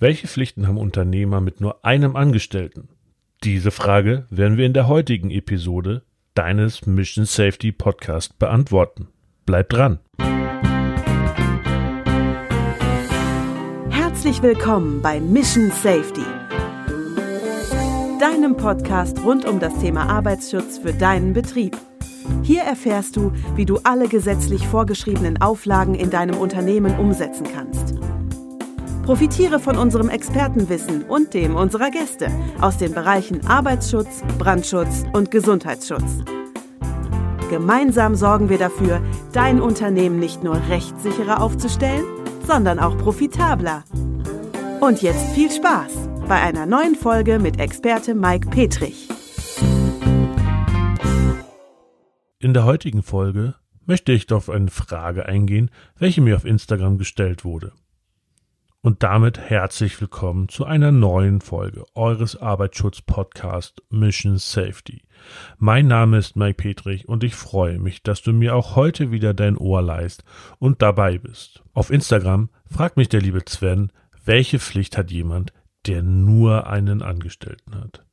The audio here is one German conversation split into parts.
Welche Pflichten haben Unternehmer mit nur einem Angestellten? Diese Frage werden wir in der heutigen Episode deines Mission Safety Podcast beantworten. Bleib dran! Herzlich willkommen bei Mission Safety, deinem Podcast rund um das Thema Arbeitsschutz für deinen Betrieb. Hier erfährst du, wie du alle gesetzlich vorgeschriebenen Auflagen in deinem Unternehmen umsetzen kannst. Profitiere von unserem Expertenwissen und dem unserer Gäste aus den Bereichen Arbeitsschutz, Brandschutz und Gesundheitsschutz. Gemeinsam sorgen wir dafür, dein Unternehmen nicht nur rechtssicherer aufzustellen, sondern auch profitabler. Und jetzt viel Spaß bei einer neuen Folge mit Experte Mike Petrich. In der heutigen Folge möchte ich auf eine Frage eingehen, welche mir auf Instagram gestellt wurde. Und damit herzlich willkommen zu einer neuen Folge eures Arbeitsschutz-Podcast Mission Safety. Mein Name ist Mike Petrich und ich freue mich, dass du mir auch heute wieder dein Ohr leist und dabei bist. Auf Instagram fragt mich der liebe Sven, welche Pflicht hat jemand, der nur einen Angestellten hat?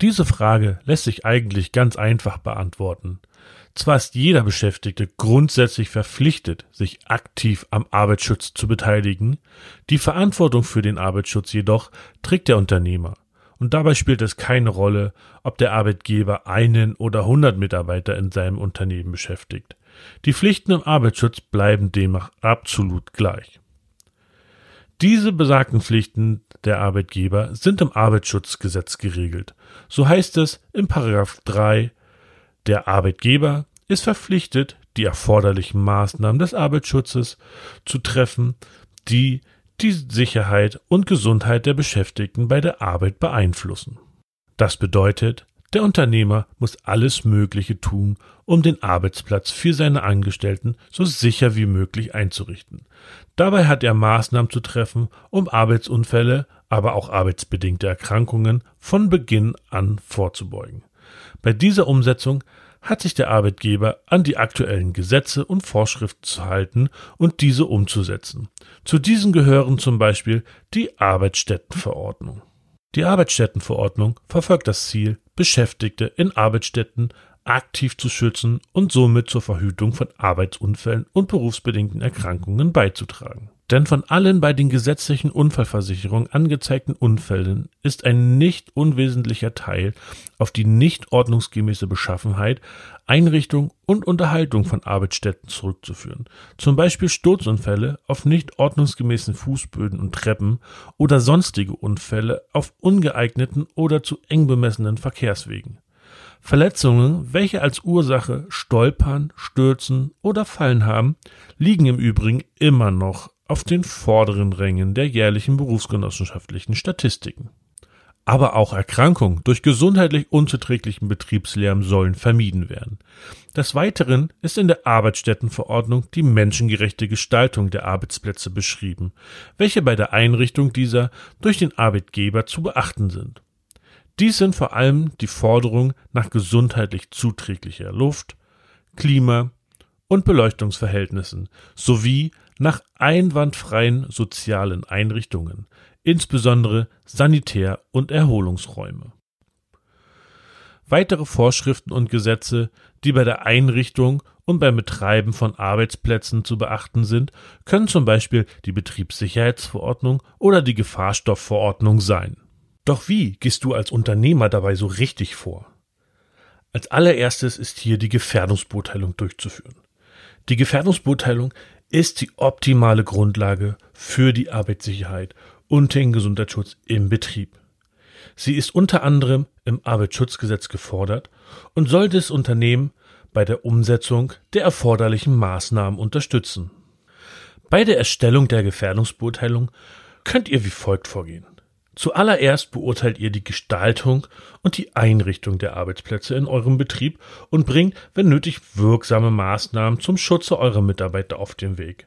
Diese Frage lässt sich eigentlich ganz einfach beantworten. Zwar ist jeder Beschäftigte grundsätzlich verpflichtet, sich aktiv am Arbeitsschutz zu beteiligen, die Verantwortung für den Arbeitsschutz jedoch trägt der Unternehmer. Und dabei spielt es keine Rolle, ob der Arbeitgeber einen oder hundert Mitarbeiter in seinem Unternehmen beschäftigt. Die Pflichten im Arbeitsschutz bleiben demnach absolut gleich. Diese besagten Pflichten der Arbeitgeber sind im Arbeitsschutzgesetz geregelt. So heißt es im Paragraph 3 der Arbeitgeber ist verpflichtet, die erforderlichen Maßnahmen des Arbeitsschutzes zu treffen, die die Sicherheit und Gesundheit der Beschäftigten bei der Arbeit beeinflussen. Das bedeutet, der Unternehmer muss alles Mögliche tun, um den Arbeitsplatz für seine Angestellten so sicher wie möglich einzurichten. Dabei hat er Maßnahmen zu treffen, um Arbeitsunfälle, aber auch arbeitsbedingte Erkrankungen von Beginn an vorzubeugen. Bei dieser Umsetzung hat sich der Arbeitgeber an die aktuellen Gesetze und Vorschriften zu halten und diese umzusetzen. Zu diesen gehören zum Beispiel die Arbeitsstättenverordnung. Die Arbeitsstättenverordnung verfolgt das Ziel, Beschäftigte in Arbeitsstätten aktiv zu schützen und somit zur Verhütung von Arbeitsunfällen und berufsbedingten Erkrankungen beizutragen. Denn von allen bei den gesetzlichen Unfallversicherungen angezeigten Unfällen ist ein nicht unwesentlicher Teil auf die nicht ordnungsgemäße Beschaffenheit, Einrichtung und Unterhaltung von Arbeitsstätten zurückzuführen. Zum Beispiel Sturzunfälle auf nicht ordnungsgemäßen Fußböden und Treppen oder sonstige Unfälle auf ungeeigneten oder zu eng bemessenen Verkehrswegen. Verletzungen, welche als Ursache Stolpern, Stürzen oder Fallen haben, liegen im Übrigen immer noch auf den vorderen Rängen der jährlichen berufsgenossenschaftlichen Statistiken. Aber auch Erkrankungen durch gesundheitlich unzuträglichen Betriebslärm sollen vermieden werden. Des Weiteren ist in der Arbeitsstättenverordnung die menschengerechte Gestaltung der Arbeitsplätze beschrieben, welche bei der Einrichtung dieser durch den Arbeitgeber zu beachten sind. Dies sind vor allem die Forderungen nach gesundheitlich zuträglicher Luft, Klima und Beleuchtungsverhältnissen sowie nach einwandfreien sozialen Einrichtungen, insbesondere Sanitär- und Erholungsräume. Weitere Vorschriften und Gesetze, die bei der Einrichtung und beim Betreiben von Arbeitsplätzen zu beachten sind, können zum Beispiel die Betriebssicherheitsverordnung oder die Gefahrstoffverordnung sein. Doch wie gehst du als Unternehmer dabei so richtig vor? Als allererstes ist hier die Gefährdungsbeurteilung durchzuführen. Die Gefährdungsbeurteilung ist die optimale Grundlage für die Arbeitssicherheit und den Gesundheitsschutz im Betrieb. Sie ist unter anderem im Arbeitsschutzgesetz gefordert und soll das Unternehmen bei der Umsetzung der erforderlichen Maßnahmen unterstützen. Bei der Erstellung der Gefährdungsbeurteilung könnt ihr wie folgt vorgehen. Zuallererst beurteilt ihr die Gestaltung und die Einrichtung der Arbeitsplätze in eurem Betrieb und bringt, wenn nötig, wirksame Maßnahmen zum Schutze eurer Mitarbeiter auf den Weg.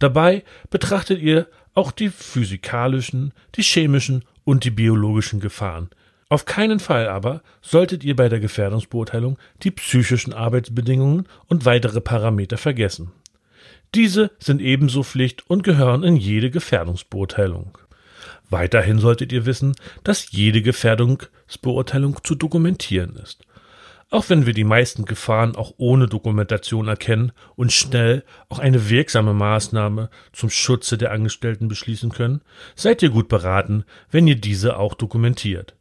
Dabei betrachtet ihr auch die physikalischen, die chemischen und die biologischen Gefahren. Auf keinen Fall aber solltet ihr bei der Gefährdungsbeurteilung die psychischen Arbeitsbedingungen und weitere Parameter vergessen. Diese sind ebenso Pflicht und gehören in jede Gefährdungsbeurteilung. Weiterhin solltet ihr wissen, dass jede Gefährdungsbeurteilung zu dokumentieren ist. Auch wenn wir die meisten Gefahren auch ohne Dokumentation erkennen und schnell auch eine wirksame Maßnahme zum Schutze der Angestellten beschließen können, seid ihr gut beraten, wenn ihr diese auch dokumentiert.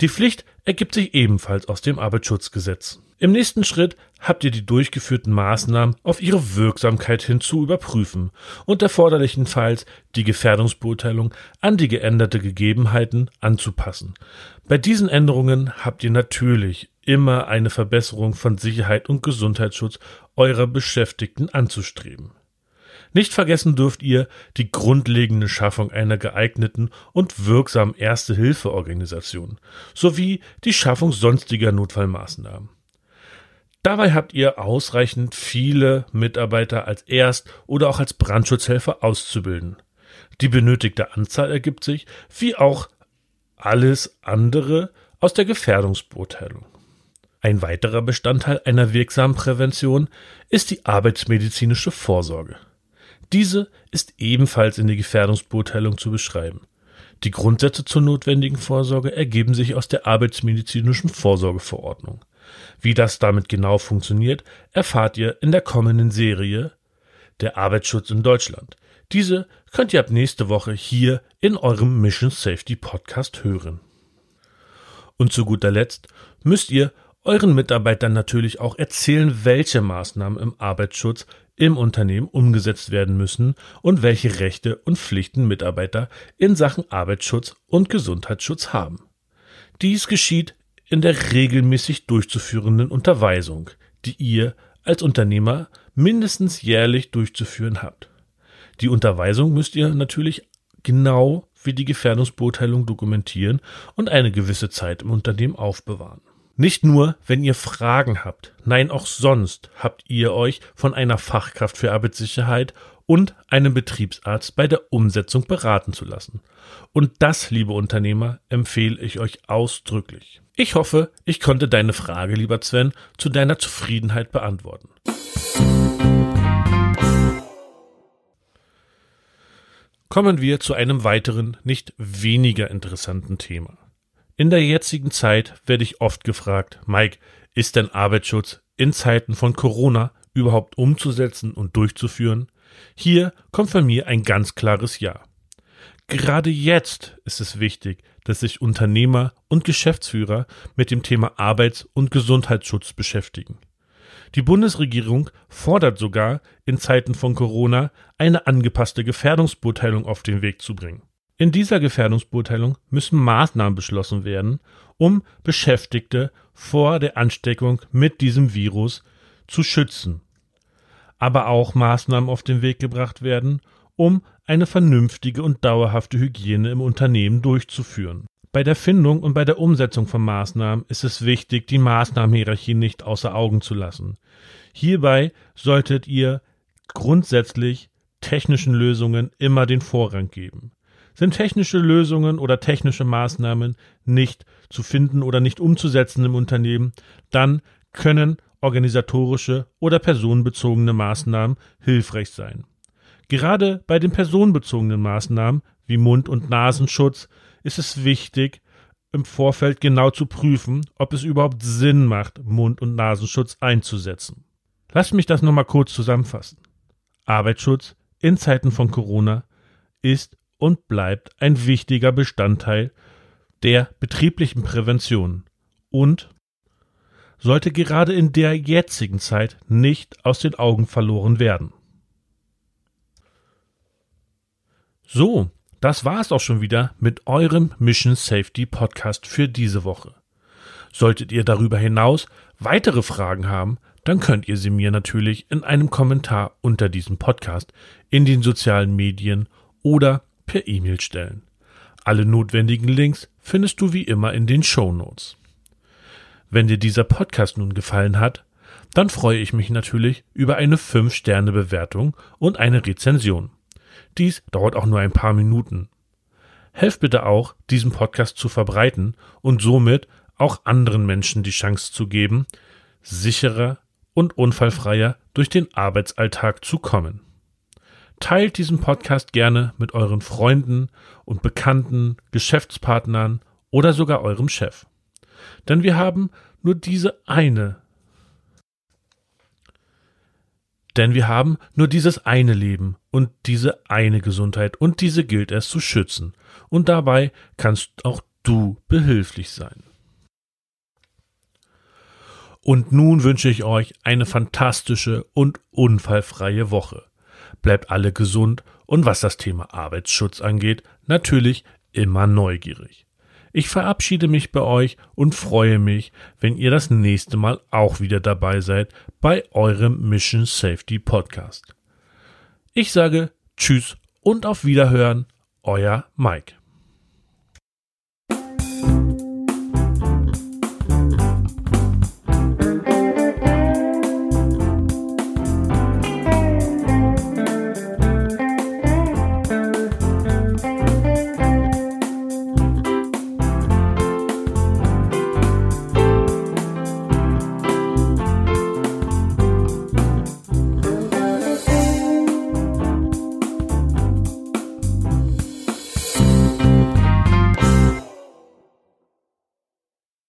Die Pflicht ergibt sich ebenfalls aus dem Arbeitsschutzgesetz. Im nächsten Schritt habt ihr die durchgeführten Maßnahmen auf ihre Wirksamkeit hin zu überprüfen und erforderlichenfalls die Gefährdungsbeurteilung an die geänderte Gegebenheiten anzupassen. Bei diesen Änderungen habt ihr natürlich immer eine Verbesserung von Sicherheit und Gesundheitsschutz eurer Beschäftigten anzustreben. Nicht vergessen dürft ihr die grundlegende Schaffung einer geeigneten und wirksamen Erste-Hilfe-Organisation sowie die Schaffung sonstiger Notfallmaßnahmen. Dabei habt ihr ausreichend viele Mitarbeiter als Erst- oder auch als Brandschutzhelfer auszubilden. Die benötigte Anzahl ergibt sich, wie auch alles andere, aus der Gefährdungsbeurteilung. Ein weiterer Bestandteil einer wirksamen Prävention ist die arbeitsmedizinische Vorsorge. Diese ist ebenfalls in die Gefährdungsbeurteilung zu beschreiben. Die Grundsätze zur notwendigen Vorsorge ergeben sich aus der arbeitsmedizinischen Vorsorgeverordnung. Wie das damit genau funktioniert, erfahrt ihr in der kommenden Serie Der Arbeitsschutz in Deutschland. Diese könnt ihr ab nächste Woche hier in eurem Mission Safety Podcast hören. Und zu guter Letzt müsst ihr euren Mitarbeitern natürlich auch erzählen, welche Maßnahmen im Arbeitsschutz im Unternehmen umgesetzt werden müssen und welche Rechte und Pflichten Mitarbeiter in Sachen Arbeitsschutz und Gesundheitsschutz haben. Dies geschieht in der regelmäßig durchzuführenden Unterweisung, die ihr als Unternehmer mindestens jährlich durchzuführen habt. Die Unterweisung müsst ihr natürlich genau wie die Gefährdungsbeurteilung dokumentieren und eine gewisse Zeit im Unternehmen aufbewahren. Nicht nur, wenn ihr Fragen habt, nein, auch sonst habt ihr euch von einer Fachkraft für Arbeitssicherheit und einem Betriebsarzt bei der Umsetzung beraten zu lassen. Und das, liebe Unternehmer, empfehle ich euch ausdrücklich. Ich hoffe, ich konnte deine Frage, lieber Sven, zu deiner Zufriedenheit beantworten. Kommen wir zu einem weiteren, nicht weniger interessanten Thema. In der jetzigen Zeit werde ich oft gefragt, Mike, ist denn Arbeitsschutz in Zeiten von Corona überhaupt umzusetzen und durchzuführen? Hier kommt von mir ein ganz klares Ja. Gerade jetzt ist es wichtig, dass sich Unternehmer und Geschäftsführer mit dem Thema Arbeits- und Gesundheitsschutz beschäftigen. Die Bundesregierung fordert sogar, in Zeiten von Corona eine angepasste Gefährdungsbeurteilung auf den Weg zu bringen. In dieser Gefährdungsbeurteilung müssen Maßnahmen beschlossen werden, um Beschäftigte vor der Ansteckung mit diesem Virus zu schützen. Aber auch Maßnahmen auf den Weg gebracht werden, um eine vernünftige und dauerhafte Hygiene im Unternehmen durchzuführen. Bei der Findung und bei der Umsetzung von Maßnahmen ist es wichtig, die Maßnahmenhierarchie nicht außer Augen zu lassen. Hierbei solltet ihr grundsätzlich technischen Lösungen immer den Vorrang geben. Sind technische Lösungen oder technische Maßnahmen nicht zu finden oder nicht umzusetzen im Unternehmen, dann können organisatorische oder personenbezogene Maßnahmen hilfreich sein. Gerade bei den personenbezogenen Maßnahmen wie Mund- und Nasenschutz ist es wichtig, im Vorfeld genau zu prüfen, ob es überhaupt Sinn macht, Mund- und Nasenschutz einzusetzen. Lasst mich das nochmal kurz zusammenfassen. Arbeitsschutz in Zeiten von Corona ist und bleibt ein wichtiger Bestandteil der betrieblichen Prävention und sollte gerade in der jetzigen Zeit nicht aus den Augen verloren werden. So, das war es auch schon wieder mit eurem Mission Safety Podcast für diese Woche. Solltet ihr darüber hinaus weitere Fragen haben, dann könnt ihr sie mir natürlich in einem Kommentar unter diesem Podcast in den sozialen Medien oder per E-Mail stellen. Alle notwendigen Links findest du wie immer in den Show Notes. Wenn dir dieser Podcast nun gefallen hat, dann freue ich mich natürlich über eine 5-Sterne-Bewertung und eine Rezension. Dies dauert auch nur ein paar Minuten. Helft bitte auch, diesen Podcast zu verbreiten und somit auch anderen Menschen die Chance zu geben, sicherer und unfallfreier durch den Arbeitsalltag zu kommen. Teilt diesen Podcast gerne mit euren Freunden und Bekannten, Geschäftspartnern oder sogar eurem Chef. Denn wir haben nur diese eine. Denn wir haben nur dieses eine Leben und diese eine Gesundheit und diese gilt es zu schützen. Und dabei kannst auch du behilflich sein. Und nun wünsche ich euch eine fantastische und unfallfreie Woche. Bleibt alle gesund und was das Thema Arbeitsschutz angeht, natürlich immer neugierig. Ich verabschiede mich bei euch und freue mich, wenn ihr das nächste Mal auch wieder dabei seid bei eurem Mission Safety Podcast. Ich sage Tschüss und auf Wiederhören, euer Mike.